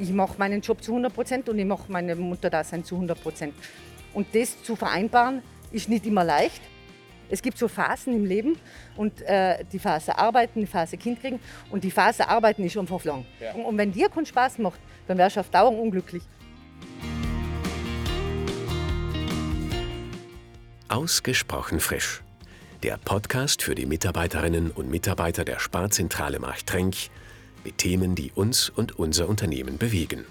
ich mache meinen Job zu 100 Prozent und ich mache meine Mutterdasein zu 100 Prozent. Und das zu vereinbaren, ist nicht immer leicht. Es gibt so Phasen im Leben und äh, die Phase Arbeiten, die Phase Kind kriegen und die Phase Arbeiten ist einfach lang. Ja. Und, und wenn dir keinen Spaß macht, dann wärst du auf Dauer unglücklich. Ausgesprochen frisch. Der Podcast für die Mitarbeiterinnen und Mitarbeiter der Sparzentrale Marchtrenk mit Themen, die uns und unser Unternehmen bewegen.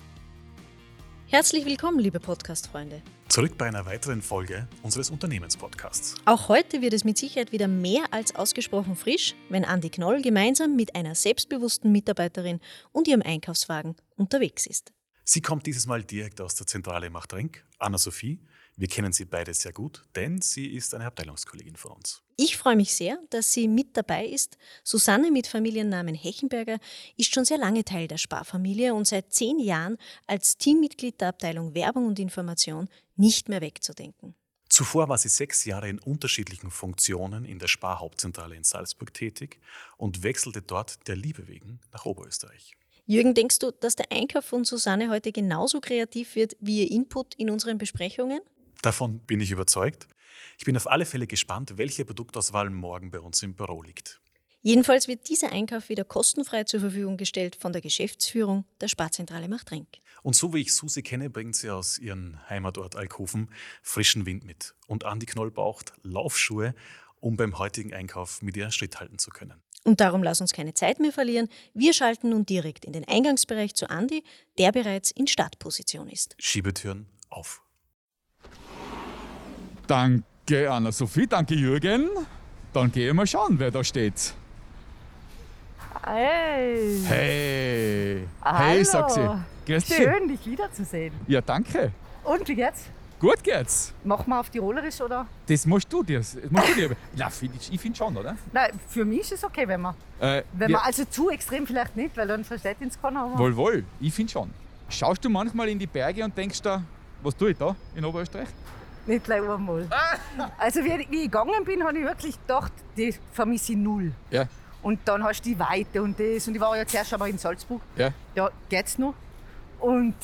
Herzlich willkommen, liebe Podcast-Freunde. Zurück bei einer weiteren Folge unseres Unternehmenspodcasts. Auch heute wird es mit Sicherheit wieder mehr als ausgesprochen frisch, wenn Andi Knoll gemeinsam mit einer selbstbewussten Mitarbeiterin und ihrem Einkaufswagen unterwegs ist. Sie kommt dieses Mal direkt aus der Zentrale Machtrenk, Anna-Sophie. Wir kennen sie beide sehr gut, denn sie ist eine Abteilungskollegin von uns. Ich freue mich sehr, dass sie mit dabei ist. Susanne mit Familiennamen Hechenberger ist schon sehr lange Teil der Sparfamilie und seit zehn Jahren als Teammitglied der Abteilung Werbung und Information nicht mehr wegzudenken. Zuvor war sie sechs Jahre in unterschiedlichen Funktionen in der Sparhauptzentrale in Salzburg tätig und wechselte dort der Liebe wegen nach Oberösterreich. Jürgen, denkst du, dass der Einkauf von Susanne heute genauso kreativ wird wie ihr Input in unseren Besprechungen? Davon bin ich überzeugt. Ich bin auf alle Fälle gespannt, welche Produktauswahl morgen bei uns im Büro liegt. Jedenfalls wird dieser Einkauf wieder kostenfrei zur Verfügung gestellt von der Geschäftsführung der Sparzentrale Machtrenk. Und so wie ich Susi kenne, bringt sie aus ihrem Heimatort Alkoven frischen Wind mit. Und Andi Knoll braucht Laufschuhe, um beim heutigen Einkauf mit ihr Schritt halten zu können. Und darum lass uns keine Zeit mehr verlieren. Wir schalten nun direkt in den Eingangsbereich zu Andi, der bereits in Startposition ist. Schiebetüren auf. Danke, Anna-Sophie. Danke, Jürgen. Dann gehen wir mal schauen, wer da steht. Hey! Hey. Hallo. Hey, sagt sie. Grüß dich. Schön, dich wiederzusehen. Ja, danke. Und wie geht's? Gut geht's. Machen wir auf Tirolerisch oder? Das musst du dir. Das musst du dir. Na, find ich, ich finde schon, oder? Nein, für mich ist es okay, wenn man. Äh, Wenn wir- man also zu extrem vielleicht nicht, weil dann versteht uns keiner. Aber Wohl, wohl. Ich finde schon. Schaust du manchmal in die Berge und denkst da, was tue ich da in Oberösterreich? Nicht gleich einmal. Also wie, wie ich gegangen bin, habe ich wirklich gedacht, die vermisse ich null. Ja. Und dann hast du die Weite und das. Und ich war ja zuerst aber in Salzburg. Ja. Da geht's noch. Und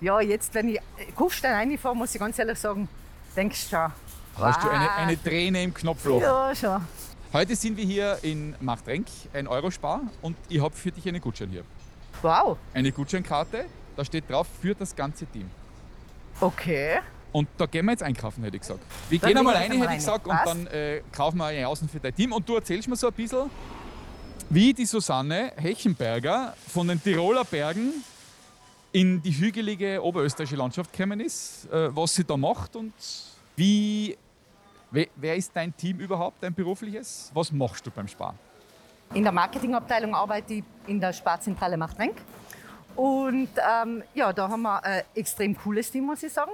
ja, jetzt, wenn ich Kufstein reinfahre, muss ich ganz ehrlich sagen, denkst du schon. Hast du eine, eine Träne im Knopfloch? Ja, schon. Heute sind wir hier in Machtrenk, ein Eurospar, und ich habe für dich einen Gutschein hier. Wow. Eine Gutscheinkarte, da steht drauf für das ganze Team. Okay. Und da gehen wir jetzt einkaufen, hätte ich gesagt. Wir Dann gehen einmal rein, hätte ich gesagt, und rein. dann äh, kaufen wir eine außen für dein Team. Und du erzählst mir so ein bisschen, wie die Susanne Hechenberger von den Tiroler Bergen in die hügelige oberösterreichische Landschaft gekommen ist, äh, was sie da macht und wie. Wer, ist dein Team überhaupt, dein berufliches? Was machst du beim Spar? In der Marketingabteilung arbeite ich in der Sparzentrale Machtrenk. Und ähm, ja, da haben wir ein extrem cooles Team, muss ich sagen.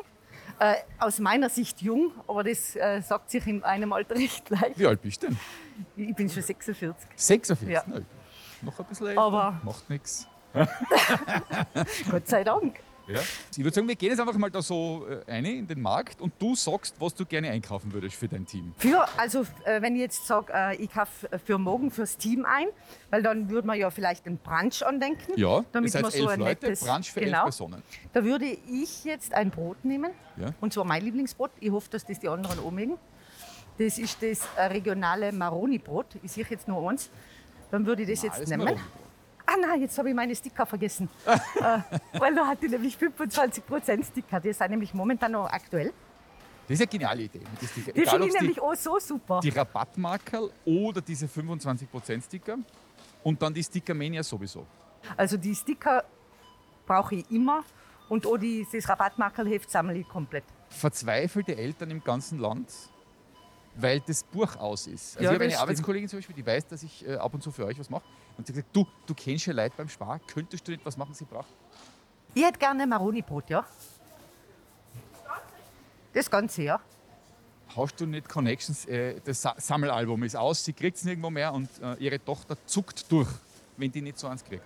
Äh, aus meiner Sicht jung, aber das äh, sagt sich in einem Alter recht leicht. Wie alt bist du denn? Ich bin schon 46. 46? Ja. Na, noch ein bisschen älter. Aber- Macht nichts. Gott sei Dank. Ja. Ich würde sagen, wir gehen jetzt einfach mal da so äh, rein in den Markt und du sagst, was du gerne einkaufen würdest für dein Team. Für, also äh, wenn ich jetzt sage, äh, ich kaufe für morgen fürs Team ein, weil dann würde man ja vielleicht einen Brunch andenken. Ja, damit das man heißt so elf ein Leute, nettes, Brunch für genau, elf Personen. Da würde ich jetzt ein Brot nehmen, Ja. und zwar mein Lieblingsbrot. Ich hoffe, dass das die anderen auch mögen. Das ist das äh, regionale Maroni-Brot. Ich sehe jetzt nur eins. Dann würde ich das jetzt Alles nehmen. Ah nein, jetzt habe ich meine Sticker vergessen. äh, weil da hatte ich nämlich 25% Sticker. Die sind nämlich momentan noch aktuell. Das ist eine geniale Idee. Sticker. Die Egal, finde ich die, nämlich auch so super. die Rabattmarkerl oder diese 25%-Sticker und dann die Stickermania sowieso. Also die Sticker brauche ich immer und auch die, das Rabattmarkerheft sammle ich komplett. Verzweifelte Eltern im ganzen Land, weil das Buch aus ist. Also Ja, ich habe eine. Arbeitskollegin zum Beispiel, die weiß, dass ich äh, ab und zu für euch was mache. Und sie hat gesagt, du, du kennst ja Leute beim Spar, könntest du nicht was machen, sie braucht? Ich hätte gerne Maroni-Brot, ja. Das Ganze, ja. Hast du nicht Connections? Äh, das Sa Sammelalbum ist aus, sie kriegt es nirgendwo mehr und äh, ihre Tochter zuckt durch, wenn die nicht so eins kriegt.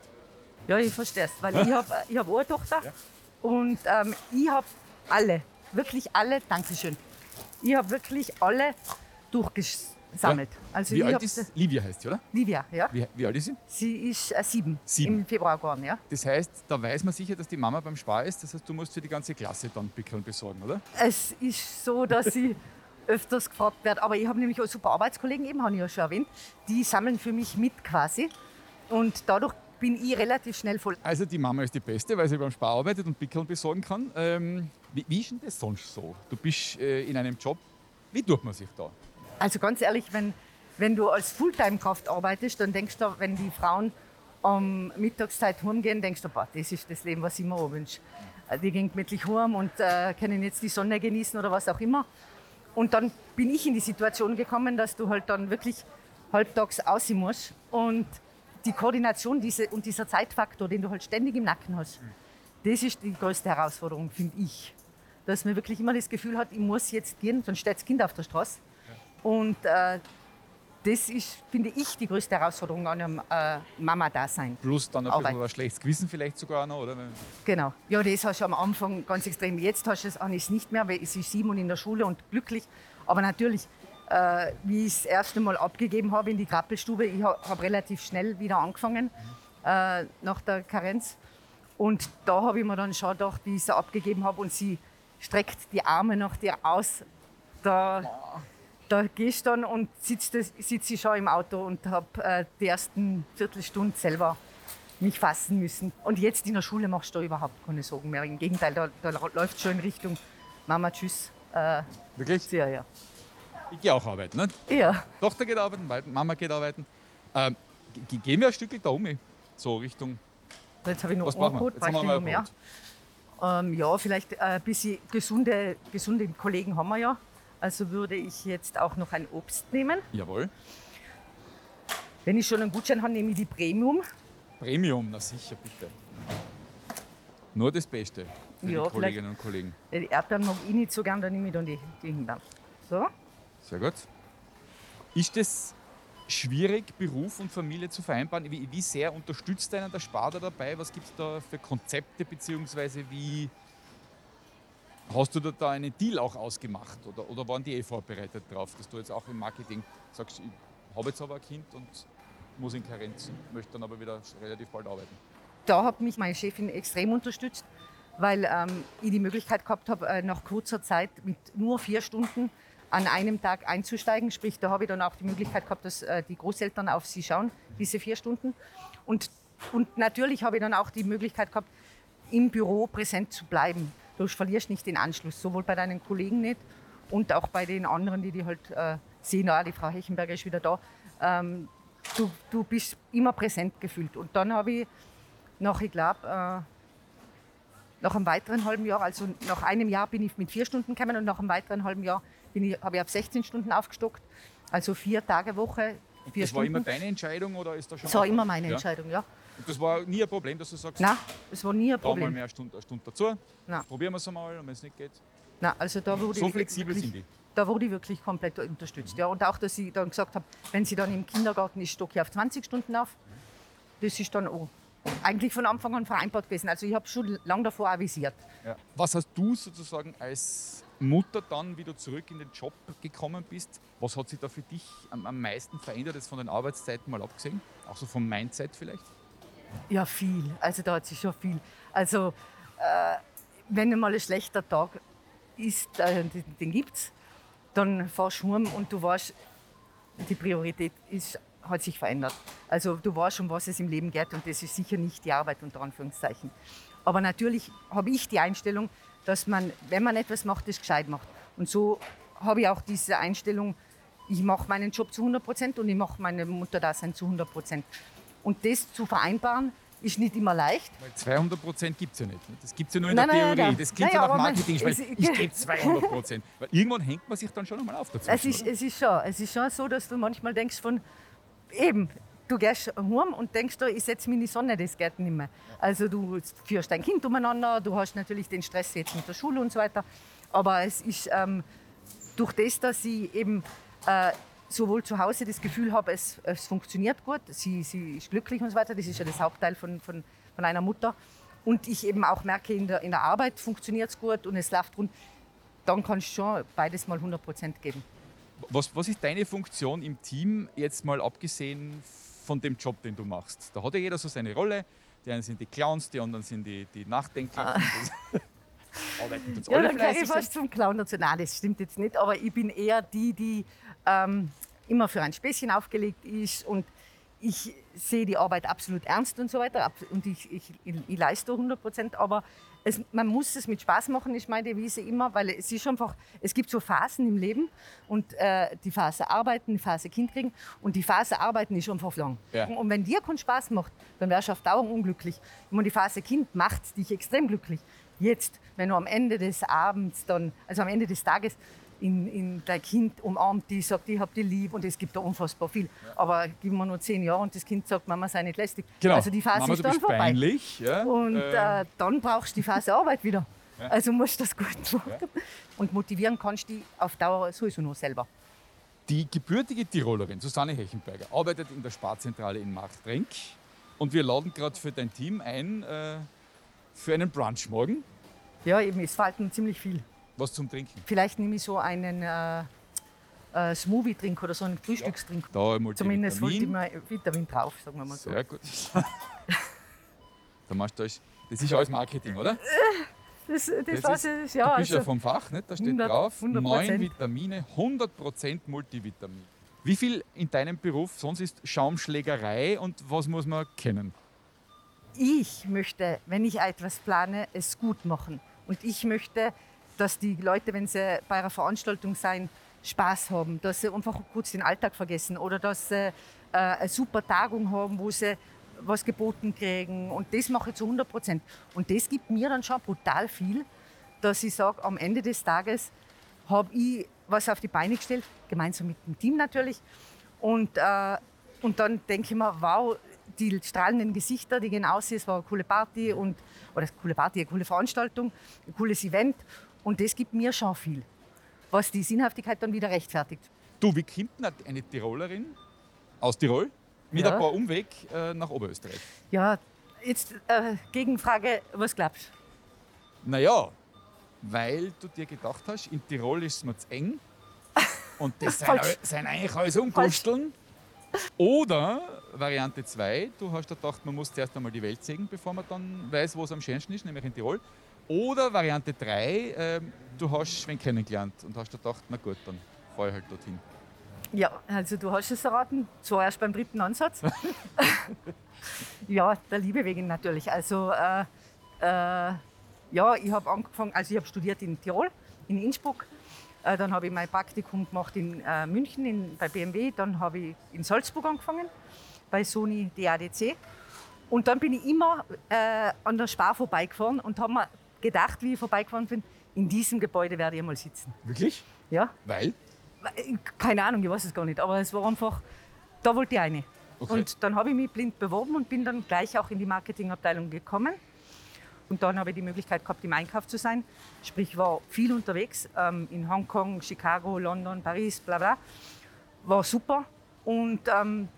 Ja, ich verstehe es, weil ich habe ich hab auch eine Tochter und ähm, ich habe alle, wirklich alle, Dankeschön. Ich habe wirklich alle durchges sammelt. Also Wie alt ist Livia heißt sie, oder? Livia, ja. Wie, wie alt ist sie? Sie ist äh, sieben, Sieben. im Februar geworden, ja. Das heißt, da weiß man sicher, dass die Mama beim Spar ist. Das heißt, du musst für die ganze Klasse dann Pickeln besorgen, oder? Es ist so, dass ich öfters gefragt werde, aber ich habe nämlich auch super Arbeitskollegen, eben habe ich ja schon erwähnt, die sammeln für mich mit quasi. Und dadurch bin ich relativ schnell voll. Also die Mama ist die Beste, weil sie beim Spar arbeitet und Pickeln besorgen kann. Ähm, wie, wie ist denn das sonst so? Du bist äh, in einem Job. Wie tut man sich da? Also ganz ehrlich, wenn, wenn du als Fulltime-Kraft arbeitest, dann denkst du, wenn die Frauen um Mittagszeit heimgehen, denkst du, boah, das ist das Leben, was ich mir auch wünsche. Äh, Die gehen gemütlich heim und äh, können jetzt die Sonne genießen oder was auch immer. Und dann bin ich in die Situation gekommen, dass du halt dann wirklich halbtags aussehen musst. Und die Koordination diese, und dieser Zeitfaktor, den du halt ständig im Nacken hast, das ist die größte Herausforderung, finde ich. Dass man wirklich immer das Gefühl hat, ich muss jetzt gehen, sonst steht das Kind auf der Straße. Und äh, das ist, finde ich, die größte Herausforderung an einem äh, Mama-Dasein. Plus dann ein Arbeit. bisschen ein schlechtes Gewissen vielleicht sogar noch, oder? Genau. Ja, das hast du am Anfang ganz extrem. Jetzt hast du es nicht mehr, weil sie ist sieben und in der Schule und glücklich. Aber natürlich, äh, wie ich das erste Mal abgegeben habe in die Krappelstube, ich habe hab relativ schnell wieder angefangen äh, nach der Karenz. Und da habe ich mir dann schon gedacht, wie ich sie abgegeben habe und sie streckt die Arme nach dir aus. Da, da gehst du dann und sitzt, sitz ich schon im Auto und habe äh, die ersten Viertelstunde selber mich fassen müssen. Und jetzt in der Schule machst du da überhaupt keine Sorgen mehr. Im Gegenteil, da, da läuft schon in Richtung Mama, tschüss. Äh, Wirklich? ja, ja. Ich gehe auch arbeiten. Ne? Ja, Tochter geht arbeiten, Mama geht arbeiten. Ähm, ge- gehen wir ein Stück da um, so Richtung. jetzt habe ich noch Was wir? Angebot, Jetzt brauche haben ich wir noch mal mehr. Ähm, ja, vielleicht äh, ein bisschen gesunde, gesunde Kollegen haben wir ja. Also würde ich jetzt auch noch ein Obst nehmen. Jawohl. Wenn ich schon einen Gutschein habe, nehme ich die Premium. Premium, na sicher, bitte. Nur das Beste für Ja, die Kolleginnen und Kollegen. Die Erdbeeren mag ich nicht so gern, dann nehme ich dann die, die Himbeeren. So. Sehr gut. Ist es schwierig, Beruf und Familie zu vereinbaren? Wie, wie sehr unterstützt einen der Sparda dabei? Was gibt es da für Konzepte, beziehungsweise wie hast du da, einen Deal auch ausgemacht? Oder, oder waren die eh vorbereitet drauf, dass du jetzt auch im Marketing sagst, ich habe jetzt aber ein Kind und muss in Karenz, möchte dann aber wieder relativ bald arbeiten? da hat mich meine Chefin extrem unterstützt, weil ähm, ich die Möglichkeit gehabt habe, äh, nach kurzer Zeit mit nur vier Stunden an einem Tag einzusteigen. Sprich, da habe ich dann auch die Möglichkeit gehabt, dass äh, die Großeltern auf sie schauen, diese vier Stunden. Und, und natürlich habe ich dann auch die Möglichkeit gehabt, im Büro präsent zu bleiben. Du verlierst nicht den Anschluss, sowohl bei deinen Kollegen nicht und auch bei den anderen, die die halt äh, sehen, ah, die Frau Hechenberger ist wieder da. Ähm, du, du bist immer präsent gefühlt. Und dann habe ich nach, ich glaube, äh, nach einem weiteren halben Jahr, also nach einem Jahr bin ich mit vier Stunden gekommen und nach einem weiteren halben Jahr bin ich, habe ich auf 16 Stunden aufgestockt. Also vier Tage Woche, vier das war Stunden. immer deine Entscheidung oder ist das schon? das war immer meine Ja. Entscheidung, ja. Und das war nie ein Problem, dass du sagst, Nein, es war nie ein da mal Problem. mehr eine Stunde, eine Stunde dazu, Nein. probieren wir es einmal und wenn es nicht geht. Nein, also da wurde So flexibel wirklich, sind die. Da wurde ich wirklich komplett unterstützt. Ja. Und auch, dass ich dann gesagt habe, wenn sie dann im Kindergarten ist, stocke ich auf 20 Stunden auf. Das ist dann auch eigentlich von Anfang an vereinbart gewesen. Also ich habe schon lange davor avisiert. Ja. Was hast du sozusagen als Mutter dann, wie du zurück in den Job gekommen bist, was hat sich da für dich am, am meisten verändert, jetzt von den Arbeitszeiten mal abgesehen? Auch so vom Mindset vielleicht? Ja, viel. Also da hat sich schon viel. Also äh, wenn einmal ein schlechter Tag ist, äh, den, den gibt es, dann fahrst du heim und du weißt, die Priorität ist, hat sich verändert. Also du weißt, um was es im Leben geht und das ist sicher nicht die Arbeit unter Anführungszeichen. Aber natürlich habe ich die Einstellung, dass man, wenn man etwas macht, das gescheit macht. Und so habe ich auch diese Einstellung, ich mache meinen Job zu 100 Prozent und ich mache meine Mutterdasein zu 100 Prozent. Und das zu vereinbaren, ist nicht immer leicht. Weil 200 Prozent gibt es ja nicht. Das gibt es ja nur in Nein, der nein, Theorie. nein. Das klingt so nach Marketing. Ich, gebe 200 Prozent. Weil irgendwann hängt man sich dann schon einmal auf dazu. Es ist, es, ist schon, es ist schon so, dass du manchmal denkst von, eben, du gehst heim und denkst, ich setze mich in die Sonne, das geht nicht mehr. Also du führst dein Kind umeinander, du hast natürlich den Stress jetzt mit der Schule und so weiter. Aber es ist ähm, durch das, dass ich eben äh, sowohl zu Hause das Gefühl habe, es, es funktioniert gut, sie, sie ist glücklich und so weiter, das ist ja das Hauptteil von, von, von einer Mutter. Und ich eben auch merke, in der, in der Arbeit funktioniert es gut und es läuft rund, dann kannst du schon beides mal 100 Prozent geben. Was, was ist deine Funktion im Team, jetzt mal abgesehen von dem Job, den du machst? Da hat ja jeder so seine Rolle. Die einen sind die Clowns, die anderen sind die, die Nachdenkler. Ah. Arbeiten tut's Ja, alle dann kann ich fast zum Clown dazu. Nein, das stimmt jetzt nicht. Aber ich bin eher die, die ähm, immer für ein Späßchen aufgelegt ist und ich sehe die Arbeit absolut ernst und so weiter. Und ich, ich, ich, ich leiste 100 Prozent. Aber es, man muss es mit Spaß machen, ist meine Devise immer, weil es ist einfach, es gibt so Phasen im Leben und äh, die Phase Arbeiten, die Phase Kind kriegen und die Phase Arbeiten ist einfach lang. Ja. Und, und wenn dir keinen Spaß macht, dann wärst du auf Dauer unglücklich. Und die Phase Kind macht dich extrem glücklich. Jetzt, wenn du am Ende des Abends dann, also am Ende des Tages, in, in dein Kind umarmt die, sagt, ich hab die lieb und es gibt da unfassbar viel. Aber gib mir nur zehn Jahre und das Kind sagt, Mama, sei nicht lästig. Genau. Also die Phase Mama, ist dann vorbei. peinlich. Ja? Und Äh, äh, dann brauchst du die Phase Arbeit wieder. Also musst du das gut machen. Ja. Und motivieren kannst du die auf Dauer sowieso nur selber. Die gebürtige Tirolerin Susanne Hechenberger arbeitet in der Sparzentrale in Marktrenk und wir laden gerade für dein Team ein äh, für einen Brunch morgen. Ja, eben, es fällt ziemlich viel. Was zum Trinken. Vielleicht nehme ich so einen äh, äh, Smoothie-Trink oder so einen Frühstückstrink. Da mal Zumindest wollte ich Vitamin. mal Vitamin drauf, sagen wir mal so. Sehr gut. da machst du euch, das ist alles Marketing, oder? Das, das, Das das ist- ja, du bist ja also, vom Fach, nicht? Da steht 100 drauf, 100%. 9 Vitamine, 100% Multivitamin. Wie viel in deinem Beruf sonst ist Schaumschlägerei und was muss man kennen? ich möchte, wenn ich etwas plane, es gut machen. Und ich möchte, dass die Leute, wenn sie bei einer Veranstaltung sein, Spaß haben, dass sie einfach kurz den Alltag vergessen oder dass sie äh, eine super Tagung haben, wo sie was geboten kriegen. Und das mache ich zu 100 Prozent. Und das gibt mir dann schon brutal viel, dass ich sage, am Ende des Tages habe ich was auf die Beine gestellt, gemeinsam mit dem Team natürlich. Und, äh, und dann denke ich mir, wow, die strahlenden Gesichter, die gehen aus, es war eine coole Party und, oder eine coole Party, eine coole Veranstaltung, ein cooles Event. Und das gibt mir schon viel, was die Sinnhaftigkeit dann wieder rechtfertigt. Du, wie kommt eine Tirolerin aus Tirol mit Ja. ein paar Umweg äh, nach Oberösterreich? Ja, jetzt äh, Gegenfrage, was glaubst du? Naja, weil du dir gedacht hast, in Tirol ist es mir zu eng und das sind, sind eigentlich alles Umkusteln. Oder Variante 2, du hast gedacht, man muss zuerst einmal die Welt sehen, bevor man dann weiß, wo es am schönsten ist, nämlich in Tirol. Oder Variante 3, ähm, du hast Schwenk kennengelernt und hast dir gedacht, na gut, dann fahre ich halt dorthin. Ja, also du hast es erraten, zwar erst beim dritten Ansatz. ja, der Liebe wegen natürlich. Also äh, äh, ja, ich habe angefangen, also ich habe studiert in Tirol, in Innsbruck. Äh, dann habe ich mein Praktikum gemacht in äh, München in, bei BMW. Dann habe ich in Salzburg angefangen, bei Sony DADC. Und dann bin ich immer äh, an der Spar vorbeigefahren und habe mir gedacht, wie ich vorbeigefahren bin, in diesem Gebäude werde ich mal sitzen. Wirklich? Ja, Weil? keine Ahnung, ich weiß es gar nicht, aber es war einfach, da wollte ich eine. Okay. Und dann habe ich mich blind beworben und bin dann gleich auch in die Marketingabteilung gekommen. Und dann habe ich die Möglichkeit gehabt, im Einkauf zu sein. Sprich, war viel unterwegs ähm, in Hongkong, Chicago, London, Paris, bla bla. War super. Und ähm,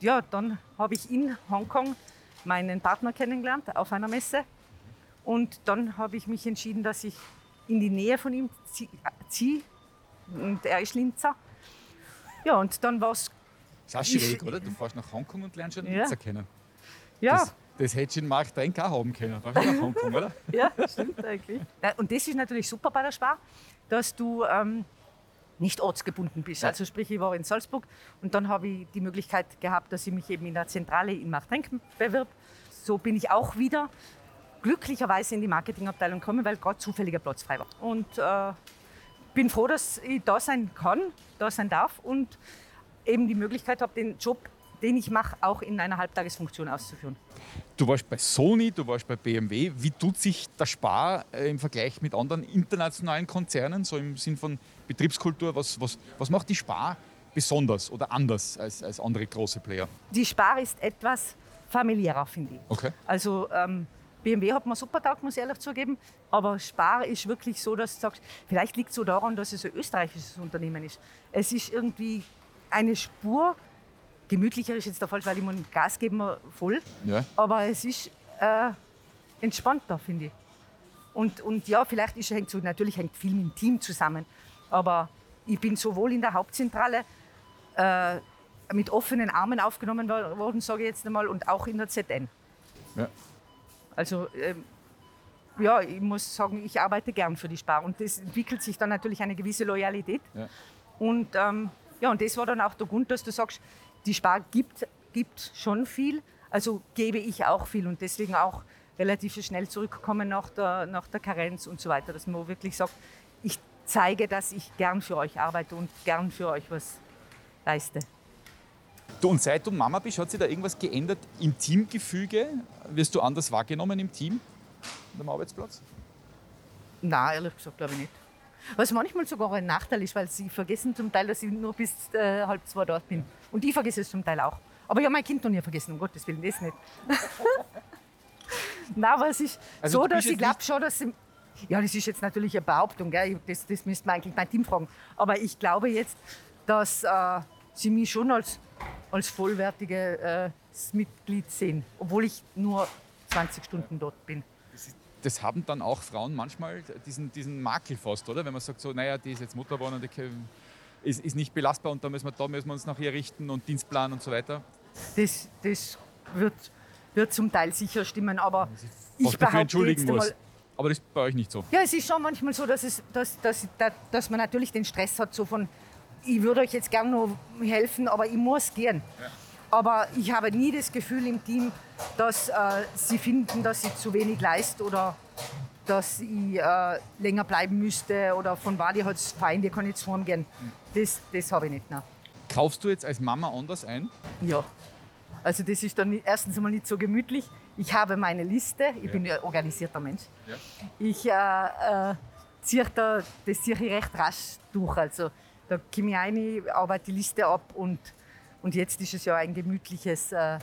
ja, dann habe ich in Hongkong meinen Partner kennengelernt auf einer Messe. Und dann habe ich mich entschieden, dass ich in die Nähe von ihm zie- ziehe. Und er ist Linzer. Ja, und dann war es. Das ist auch schräg, oder? Du fährst nach Hongkong und lernst einen Ja. Linzer kennen. Ja, Das, das hättest du in Markt Renk auch haben können. Da nach Hongkong, oder? ja, stimmt eigentlich. Und das ist natürlich super bei der Spar, dass du ähm, nicht ortsgebunden bist. Ja. Also sprich, ich war in Salzburg und dann habe ich die Möglichkeit gehabt, dass ich mich eben in der Zentrale in Machtrenk bewirb. So bin ich auch wieder glücklicherweise in die Marketingabteilung gekommen, weil gerade zufälliger Platz frei war. Und äh, bin froh, dass ich da sein kann, da sein darf und eben die Möglichkeit habe, den Job, den ich mache, auch in einer Halbtagesfunktion auszuführen. Du warst bei Sony, du warst bei BMW. Wie tut sich der Spar äh, im Vergleich mit anderen internationalen Konzernen, so im Sinn von Betriebskultur? Was, was, was macht die Spar besonders oder anders als, als andere große Player? Die Spar ist etwas familiärer, finde ich. Okay. Also ähm, BMW hat mir super taugt, muss ich ehrlich zugeben. Aber Spar ist wirklich so, dass du sagst, vielleicht liegt es so daran, dass es ein österreichisches Unternehmen ist. Es ist irgendwie eine Spur, gemütlicher ist jetzt der Fall, weil ich muss Gas geben wir voll. Ja. Aber es ist äh, entspannter, finde ich. Und, und ja, vielleicht ist, hängt so, natürlich hängt viel mit dem Team zusammen. Aber ich bin sowohl in der Hauptzentrale äh, mit offenen Armen aufgenommen worden, sage ich jetzt einmal, und auch in der ZN. Ja. Also ähm, ja, ich muss sagen, ich arbeite gern für die Spar und das entwickelt sich dann natürlich eine gewisse Loyalität. Ja. Und ähm, ja, und das war dann auch der Grund, dass du sagst, die Spar gibt, gibt schon viel, also gebe ich auch viel und deswegen auch relativ schnell zurückkommen nach der, nach der Karenz und so weiter, dass man wirklich sagt, ich zeige, dass ich gern für euch arbeite und gern für euch was leiste. Du, und seit du Mama bist, hat sich da irgendwas geändert im Teamgefüge? Wirst du anders wahrgenommen im Team, am Arbeitsplatz? Nein, ehrlich gesagt glaube ich nicht. Was manchmal sogar ein Nachteil ist, weil sie vergessen zum Teil, dass ich nur bis äh, halb zwei dort bin. Und ich vergesse es zum Teil auch. Aber ich habe mein Kind noch nie vergessen, um Gottes Willen, das nicht. Nein, aber es ist Also so, dass ich glaube schon, dass sie. Ja, das ist jetzt natürlich eine Behauptung, gell? Das, das müsste man eigentlich mein Team fragen. Aber ich glaube jetzt, dass äh, sie mich schon als, als vollwertiges äh, Mitglied sehen, obwohl ich nur 20 Stunden dort bin. Das haben dann auch Frauen manchmal diesen, diesen Makel fast, oder? Wenn man sagt, so, naja, die ist jetzt Mutter geworden und die ist, ist nicht belastbar und da müssen, wir, da müssen wir uns nach ihr richten und Dienstplan und so weiter. Das, das wird, wird zum Teil sicher stimmen, aber ich behaupte entschuldigen jetzt muss. Aber das ist bei euch nicht so. Ja, es ist schon manchmal so, dass, es, dass, dass, dass, man natürlich den Stress hat, so von, ich würde euch jetzt gerne noch helfen, aber ich muss gehen. Aber ich habe nie das Gefühl im Team, dass äh, sie finden, dass ich zu wenig leiste oder dass ich äh, länger bleiben müsste oder von Wadi hat es fein, die kann jetzt heimgehen. Das, das habe ich nicht. Nein. Kaufst du jetzt als Mama anders ein? Ja. Also das ist dann erstens einmal nicht so gemütlich. Ich habe meine Liste, ich bin ein organisierter Mensch. Ja. Ich äh, äh, ziehe da, das ziehe ich recht rasch durch. Also da komme ich rein, arbeite die Liste ab und, und jetzt ist es ja ein gemütliches äh,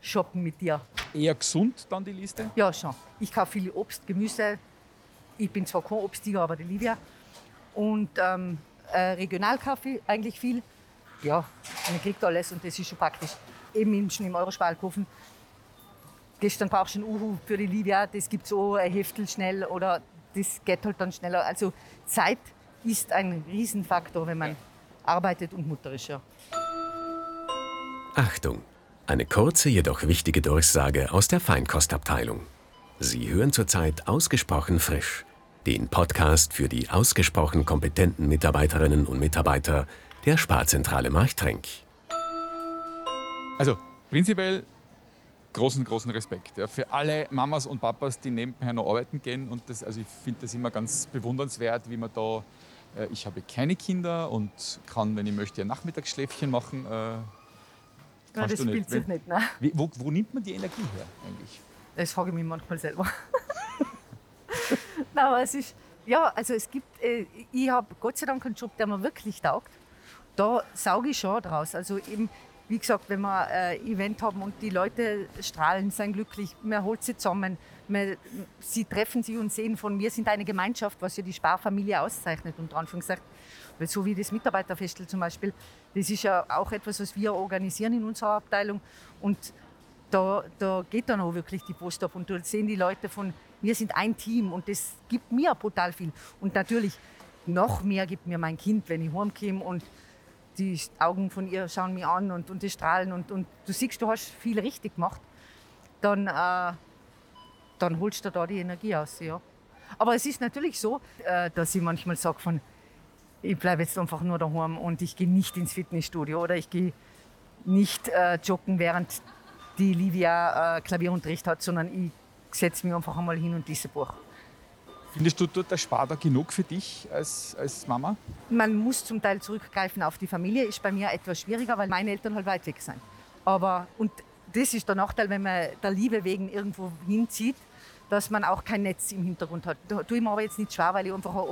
Shoppen mit dir. Eher gesund dann die Liste? Ja, schon. Ich kaufe viel Obst, Gemüse. Ich bin zwar kein Obsttiger, aber die Livia. Und ähm, äh, regional kaufe ich eigentlich viel. Ja, man kriegt alles und das ist schon praktisch. Eben im, schon im Eurosparkofen. Gestern brauchst du ein Uhu für die Livia, das gibt so ein Heftel schnell oder das geht halt dann schneller. Also Zeit ist ein Riesenfaktor, wenn man arbeitet und Mutter ist. Ja. Achtung! Eine kurze, jedoch wichtige Durchsage aus der Feinkostabteilung. Sie hören zurzeit ausgesprochen frisch, den Podcast für die ausgesprochen kompetenten Mitarbeiterinnen und Mitarbeiter der Sparzentrale Marchtrenk. Also prinzipiell großen, großen Respekt ja, für alle Mamas und Papas, die nebenher noch arbeiten gehen. Und das, also ich finde das immer ganz bewundernswert, wie man da, äh, ich habe keine Kinder und kann, wenn ich möchte, ein Nachmittagsschläfchen machen. Äh, Kannst das spielt sich nicht. Nein. wie, wo, wo nimmt man die Energie her eigentlich? Das frage ich mich manchmal selber. Nein, aber es ist, ja, also es gibt, äh, ich habe Gott sei Dank einen Job, der mir wirklich taugt. Da sauge ich schon draus. Also eben, wie gesagt, wenn wir ein Event haben und die Leute strahlen, sind glücklich, man holt sie zusammen, man, sie treffen sich und sehen von mir sind eine Gemeinschaft, was ja die Sparfamilie auszeichnet, unter Anführungszeichen. So wie das Mitarbeiterfestel zum Beispiel, das ist ja auch etwas, was wir organisieren in unserer Abteilung. Und da, da geht dann auch wirklich die Post ab und da sehen die Leute von, wir sind ein Team und das gibt mir brutal viel. Und natürlich noch mehr gibt mir mein Kind, wenn ich heimkomme und die Augen von ihr schauen mich an und, und die strahlen und, und du siehst, du hast viel richtig gemacht, dann, äh, dann holst du da die Energie aus. Ja. Aber es ist natürlich so, äh, dass ich manchmal sage von, ich bleibe jetzt einfach nur daheim und ich gehe nicht ins Fitnessstudio oder ich gehe nicht äh, joggen, während die Livia äh, Klavierunterricht hat, sondern ich setze mich einfach einmal hin und lese Buch. Findest du dort der Spar da genug für dich als, als Mama? Man muss zum Teil zurückgreifen auf die Familie, ist bei mir etwas schwieriger, weil meine Eltern halt weit weg sind. Aber, und das ist der Nachteil, wenn man der Liebe wegen irgendwo hinzieht, dass man auch kein Netz im Hintergrund hat. Da tue ich mir aber jetzt nicht schwer, weil ich einfach ein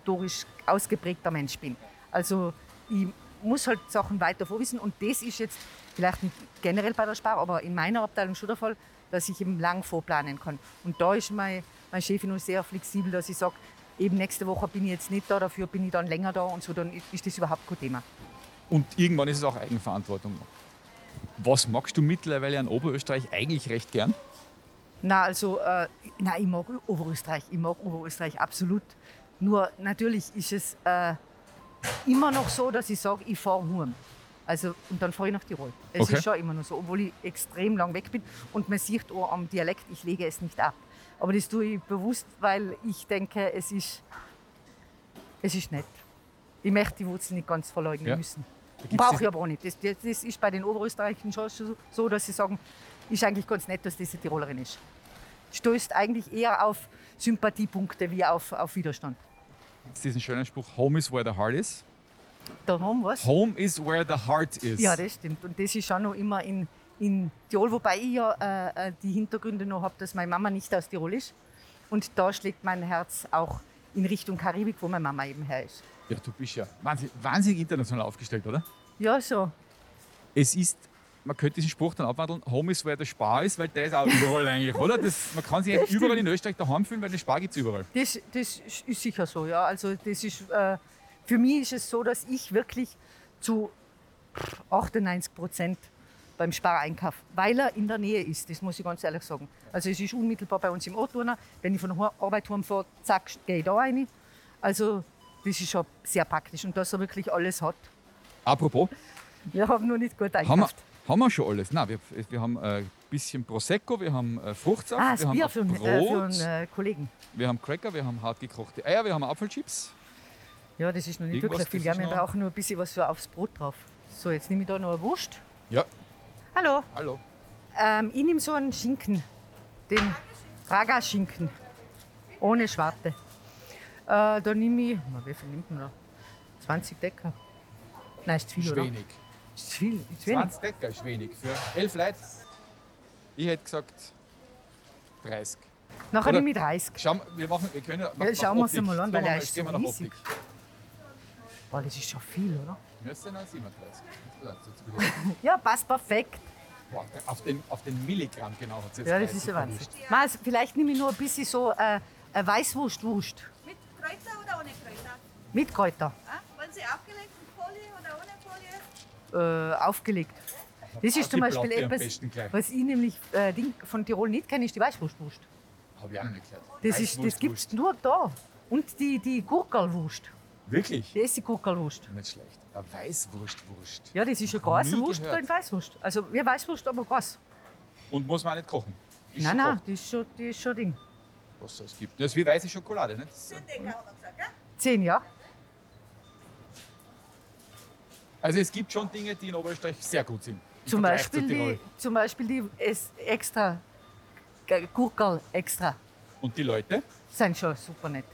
organisatorisch ausgeprägter Mensch bin. Also ich muss halt Sachen weiter vorwissen und das ist jetzt vielleicht nicht generell bei der Spar, aber in meiner Abteilung schon der Fall, dass ich eben lang vorplanen kann. Und da ist mein, mein Chef nur sehr flexibel, dass ich sage, eben nächste Woche bin ich jetzt nicht da, dafür bin ich dann länger da und so, dann ist das überhaupt kein Thema. Und irgendwann ist es auch Eigenverantwortung. Was magst du mittlerweile an Oberösterreich eigentlich recht gern? Na, also, äh, na, ich mag Oberösterreich, ich mag Oberösterreich absolut. Nur natürlich ist es äh, immer noch so, dass ich sage, ich fahre heim. Also, und dann fahre ich nach Tirol. Es Okay. ist schon immer noch so, obwohl ich extrem lang weg bin. Und man sieht auch am Dialekt, ich lege es nicht ab. Aber das tue ich bewusst, weil ich denke, es ist, es ist nett. Ich möchte die Wurzeln nicht ganz verleugnen Ja. müssen. Brauche ich aber auch nicht. Das, das, ist bei den Oberösterreichern schon so- so, dass sie sagen, ist eigentlich ganz nett, dass diese Tirolerin ist. Stößt eigentlich eher auf Sympathiepunkte wie auf, auf Widerstand. Gibt's diesen schönen Spruch, Home is where the heart is. Da haben was. Home is where the heart is. Ja, das stimmt. Und das ist schon noch immer in, in Tirol, wobei ich ja äh, äh, die Hintergründe noch habe, dass meine Mama nicht aus Tirol ist. Und da schlägt mein Herz auch in Richtung Karibik, wo meine Mama eben her ist. ja, du bist ja wahnsinnig, wahnsinnig international aufgestellt, oder? Ja, so. Es ist, man könnte diesen Spruch dann abwandeln, Home is where the Spar ist, weil der ist auch überall eigentlich, oder? Das, man kann sich eigentlich überall in Österreich daheim fühlen, weil den Spar gibt es überall. Das, das ist sicher so, ja. Also das ist, äh, für mich ist es so, dass ich wirklich zu 98 Prozent beim Spar einkaufe, weil er in der Nähe ist, das muss ich ganz ehrlich sagen. Also es ist unmittelbar bei uns im Ortturner. Wenn ich von der Arbeit heimfahre, zack, gehe ich da rein. Also das ist schon sehr praktisch und dass er wirklich alles hat. Apropos, Wir haben nur nicht gut einkauft. Haben wir schon alles? Nein, wir, wir haben ein bisschen Prosecco, wir haben äh, Fruchtsaft, Ah, wir haben Bier für, einen- Brot, äh, für einen äh, Kollegen. wir haben Cracker, wir haben hart gekochte Eier, wir haben Apfelchips. Ja, das ist noch nicht Irgendwas, wirklich viel. wir brauchen nur ein bisschen was für aufs Brot drauf. So, jetzt nehme ich da noch eine Wurst. Ja, Hallo. hallo. Ähm, ich nehme so einen Schinken, den Raga-Schinken, ohne Schwarte. Äh, da nehme ich, na, wie viel nimmt man da? 20 Decker. Nein, ist zu viel, Ist oder? wenig. Ist viel, ist wenig. 20 Decker ist wenig. Für elf Leute, ich hätte gesagt 30. Nachher nehme ich 30. Schau, mal, wir machen, wir können, mach, Ja, schauen wir uns mal an, weil mal, ist so nach riesig. Boah, das ist schon viel, oder? Ja noch 37. Das ist jetzt gut. Ja, passt perfekt. Boah, auf, den, auf den Milligramm genau hat es jetzt Ja, das 30 ist ja Wahnsinn. erwischt. Mas, vielleicht nehme ich nur ein bisschen so äh, eine Weißwurst-Wurst Mit Kräuter oder ohne Kräuter? mit Kräuter Ah, wollen Sie aufgelegt mit Folie oder ohne Folie? Äh, aufgelegt. Das ist zum Beispiel etwas, was ich nämlich äh, Ding von Tirol nicht kenne, ist die Weißwurst-Wurst. Habe ich auch nicht gehört. Das, ist, das gibt es nur da. Und die, die Gurkelwurst. Wirklich? Die ist die Gurkelwurst. Nicht schlecht. Eine Weißwurstwurst. Ja, das ist eine große Wurst, gehört. Weißwurst. Also wie Weißwurst, aber groß. Und muss man auch nicht kochen. Ist Nein, nein, die ist schon, die ist schon Ding. Was es gibt. Das ist wie weiße Schokolade. Nicht? Das Zehn Decker haben wir gesagt, gell? Zehn, ja. Also es gibt schon Dinge, die in Oberösterreich sehr gut sind. Zum zu Beispiel, Tirol. die, zum Beispiel die es extra, Gurkel extra, Und die Leute? sind schon super nett.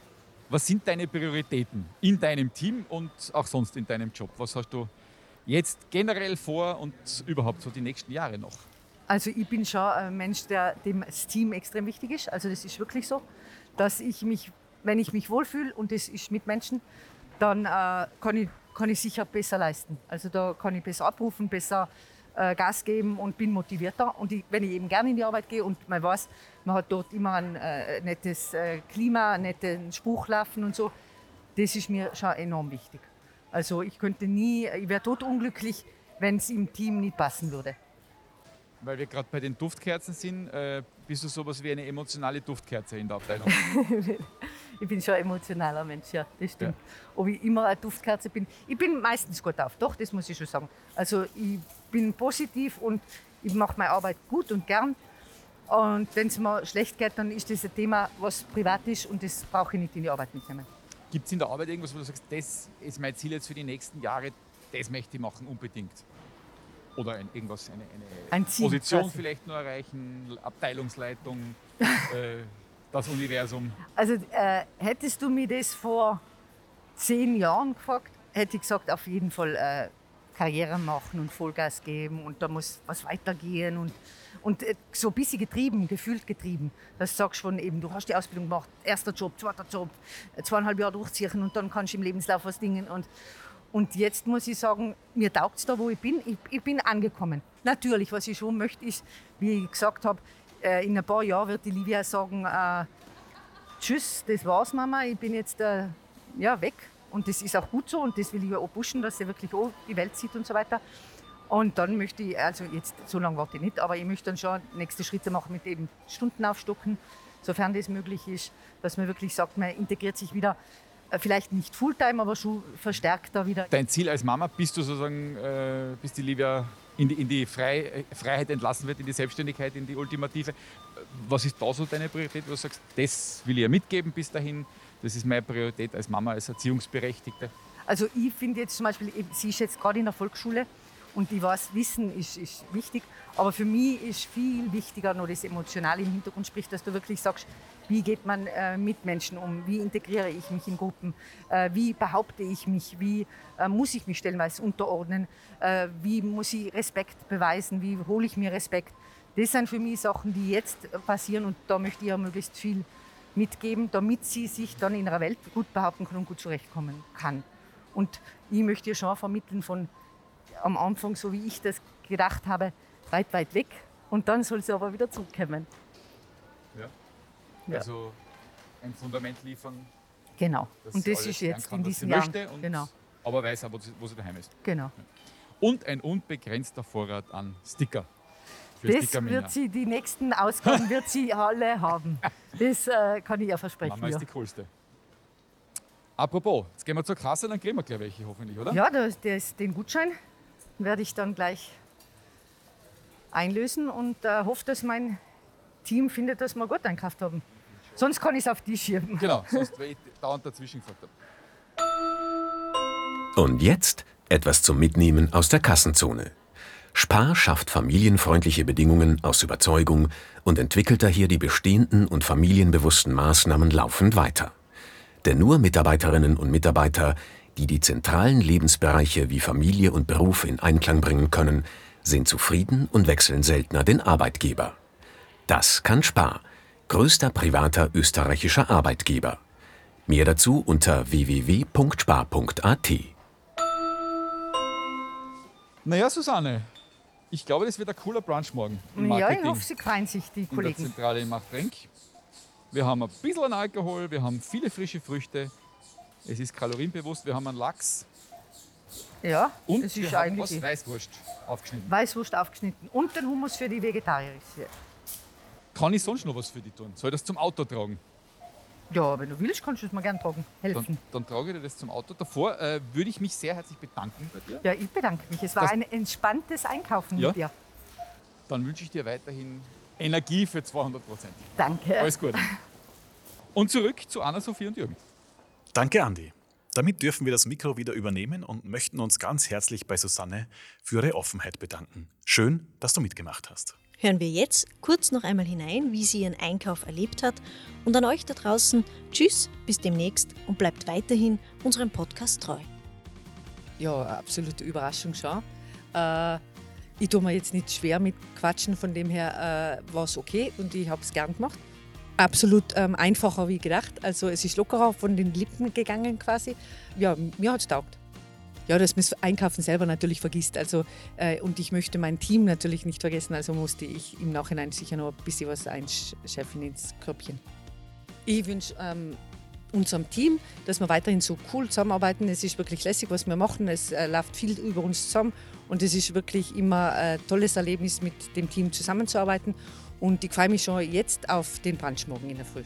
Was sind deine Prioritäten in deinem Team und auch sonst in deinem Job? Was hast du jetzt generell vor und überhaupt so die nächsten Jahre noch? Also ich bin schon ein Mensch, der dem Team extrem wichtig ist. Also das ist wirklich so, dass ich mich, wenn ich mich wohlfühle und das ist mit Menschen, dann äh, kann, ich, kann ich sicher besser leisten. Also da kann ich besser abrufen, besser äh, Gas geben und bin motivierter. Und ich, wenn ich eben gerne in die Arbeit gehe und man weiß, man hat dort immer ein äh, nettes äh, Klima, einen netten Spruch laufen und so, das ist mir schon enorm wichtig. Also ich könnte nie, ich wäre totunglücklich, wenn es im Team nicht passen würde. Weil wir gerade bei den Duftkerzen sind, äh, bist du sowas wie eine emotionale Duftkerze in der Abteilung. Ich bin schon ein emotionaler Mensch, ja, das stimmt. Ob ich immer eine Duftkerze bin, ich bin meistens gut auf, doch, das muss ich schon sagen. Also ich bin positiv und ich mache meine Arbeit gut und gern. Und wenn es mir schlecht geht, dann ist das ein Thema, was privat ist und das brauche ich nicht in die Arbeit mitnehmen. Gibt es in der Arbeit irgendwas, wo du sagst, das ist mein Ziel jetzt für die nächsten Jahre, das möchte ich machen, unbedingt? Oder ein, irgendwas, eine, eine Ein Ziel Position quasi. vielleicht nur erreichen, Abteilungsleitung, äh, das Universum. Also äh, hättest du mir das vor zehn Jahren gefragt, hätte ich gesagt, auf jeden Fall äh, Karriere machen und Vollgas geben und da muss was weitergehen und, und äh, so ein bisschen getrieben, gefühlt getrieben. Das sagst von eben, du hast die Ausbildung gemacht, erster Job, zweiter Job, äh, zweieinhalb Jahre durchziehen und dann kannst du im Lebenslauf was dingen und und jetzt muss ich sagen, mir taugt es da, wo ich bin. Ich, ich bin angekommen. Natürlich, was ich schon möchte, ist, wie ich gesagt habe, äh, in ein paar Jahren wird die Livia sagen, äh, Tschüss, das war's, Mama. Ich bin jetzt äh, ja, weg. Und das ist auch gut so und das will ich ja auch pushen, dass sie wirklich auch die Welt sieht und so weiter. Und dann möchte ich, also jetzt so lange warte ich nicht, aber ich möchte dann schon nächste Schritte machen mit eben Stunden aufstocken, sofern das möglich ist, dass man wirklich sagt, man integriert sich wieder Äh, Vielleicht nicht Fulltime, aber schon verstärkt da wieder. Dein Ziel als Mama, bis du sozusagen, äh, bis die Livia in die, in die Frei, äh, Freiheit entlassen wird, in die Selbstständigkeit, in die ultimative. Was ist da so deine Priorität, wo du sagst, das will ich ihr mitgeben bis dahin? Das ist meine Priorität als Mama, als Erziehungsberechtigte. Also ich finde jetzt zum Beispiel, sie ist jetzt gerade in der Volksschule und ich weiß, Wissen ist, ist wichtig, aber für mich ist viel wichtiger noch das Emotionale im Hintergrund, sprich, dass du wirklich sagst, wie geht man äh, mit Menschen um, wie integriere ich mich in Gruppen, äh, wie behaupte ich mich, wie äh, muss ich mich stellenweise unterordnen, äh, wie muss ich Respekt beweisen, wie hole ich mir Respekt. Das sind für mich Sachen, die jetzt passieren und da möchte ich ja möglichst viel mitgeben, damit sie sich dann in ihrer Welt gut behaupten kann und gut zurechtkommen kann. Und ich möchte ihr schon vermitteln von am Anfang, so wie ich das gedacht habe, weit, weit weg. Und dann soll sie aber wieder zurückkommen. Ja. Also ein Fundament liefern, Genau. und das ist jetzt kann, in möchte und, Genau, aber weiß auch, wo sie, daheim ist. genau. Und ein unbegrenzter Vorrat an Sticker. Das wird sie, die nächsten Ausgaben wird sie alle haben. Das äh, kann ich ja versprechen. Mama ist Ja, die coolste. Apropos, jetzt gehen wir zur Kasse, dann kriegen wir gleich welche hoffentlich, oder? ja das, das, den Gutschein werde ich dann gleich einlösen und äh, hoffe, dass mein Team findet, dass wir gut einkauft haben. Sonst kann ich es auf die schieben. Genau, sonst wäre ich dauernd dazwischen gefragt. Und jetzt etwas zum Mitnehmen aus der Kassenzone. Spar schafft familienfreundliche Bedingungen aus Überzeugung und entwickelt daher die bestehenden und familienbewussten Maßnahmen laufend weiter. Denn nur Mitarbeiterinnen und Mitarbeiter, die die zentralen Lebensbereiche wie Familie und Beruf in Einklang bringen können, sind zufrieden und wechseln seltener den Arbeitgeber. Das kann Spar, größter privater österreichischer Arbeitgeber. Mehr dazu unter www.spar.at. Naja, Susanne, ich glaube, das wird ein cooler Brunch morgen. im Ja, ich hoffe, sie freuen sich, die in der Kollegen. Zentrale in Machtrenk. Wir haben ein bisschen Alkohol, wir haben viele frische Früchte. Es ist kalorienbewusst, wir haben einen Lachs Ja, und es wir ist haben eigentlich was Weißwurst aufgeschnitten. Weißwurst aufgeschnitten und den Hummus für die Vegetarier. Kann ich sonst noch was für dich tun? Soll ich das zum Auto tragen? Ja, wenn du willst, kannst du es mir gerne tragen, helfen. Dann, dann trage ich dir das zum Auto. Davor äh, würde ich mich sehr herzlich bedanken bei dir. Ja, ich bedanke mich. Es war Das- ein entspanntes Einkaufen Ja? mit dir. Dann wünsche ich dir weiterhin Energie für 200 Prozent. Danke. Alles Gute. Und zurück zu Anna-Sophie und Jürgen. Danke, Andi. Damit dürfen wir das Mikro wieder übernehmen und möchten uns ganz herzlich bei Susanne für ihre Offenheit bedanken. Schön, dass du mitgemacht hast. Hören wir jetzt kurz noch einmal hinein, wie sie ihren Einkauf erlebt hat. Und an euch da draußen, tschüss, bis demnächst und bleibt weiterhin unserem Podcast treu. Ja, absolute Überraschung schon. Äh, ich tue mir jetzt nicht schwer mit Quatschen, von dem her äh, war es okay und ich habe es gern gemacht. Absolut ähm, einfacher wie gedacht. Also es ist lockerer von den Lippen gegangen quasi. Ja, mir hat es taugt. Ja, dass man das Einkaufen selber natürlich vergisst. Also, äh, und ich möchte mein Team natürlich nicht vergessen, also musste ich im Nachhinein sicher noch ein bisschen was einschärfen ins Körbchen. Ich wünsche ähm, unserem Team, dass wir weiterhin so cool zusammenarbeiten. Es ist wirklich lässig, was wir machen. Es äh, läuft viel über uns zusammen und es ist wirklich immer ein tolles Erlebnis, mit dem Team zusammenzuarbeiten. Und ich freue mich schon jetzt auf den Brunch morgen in der Früh.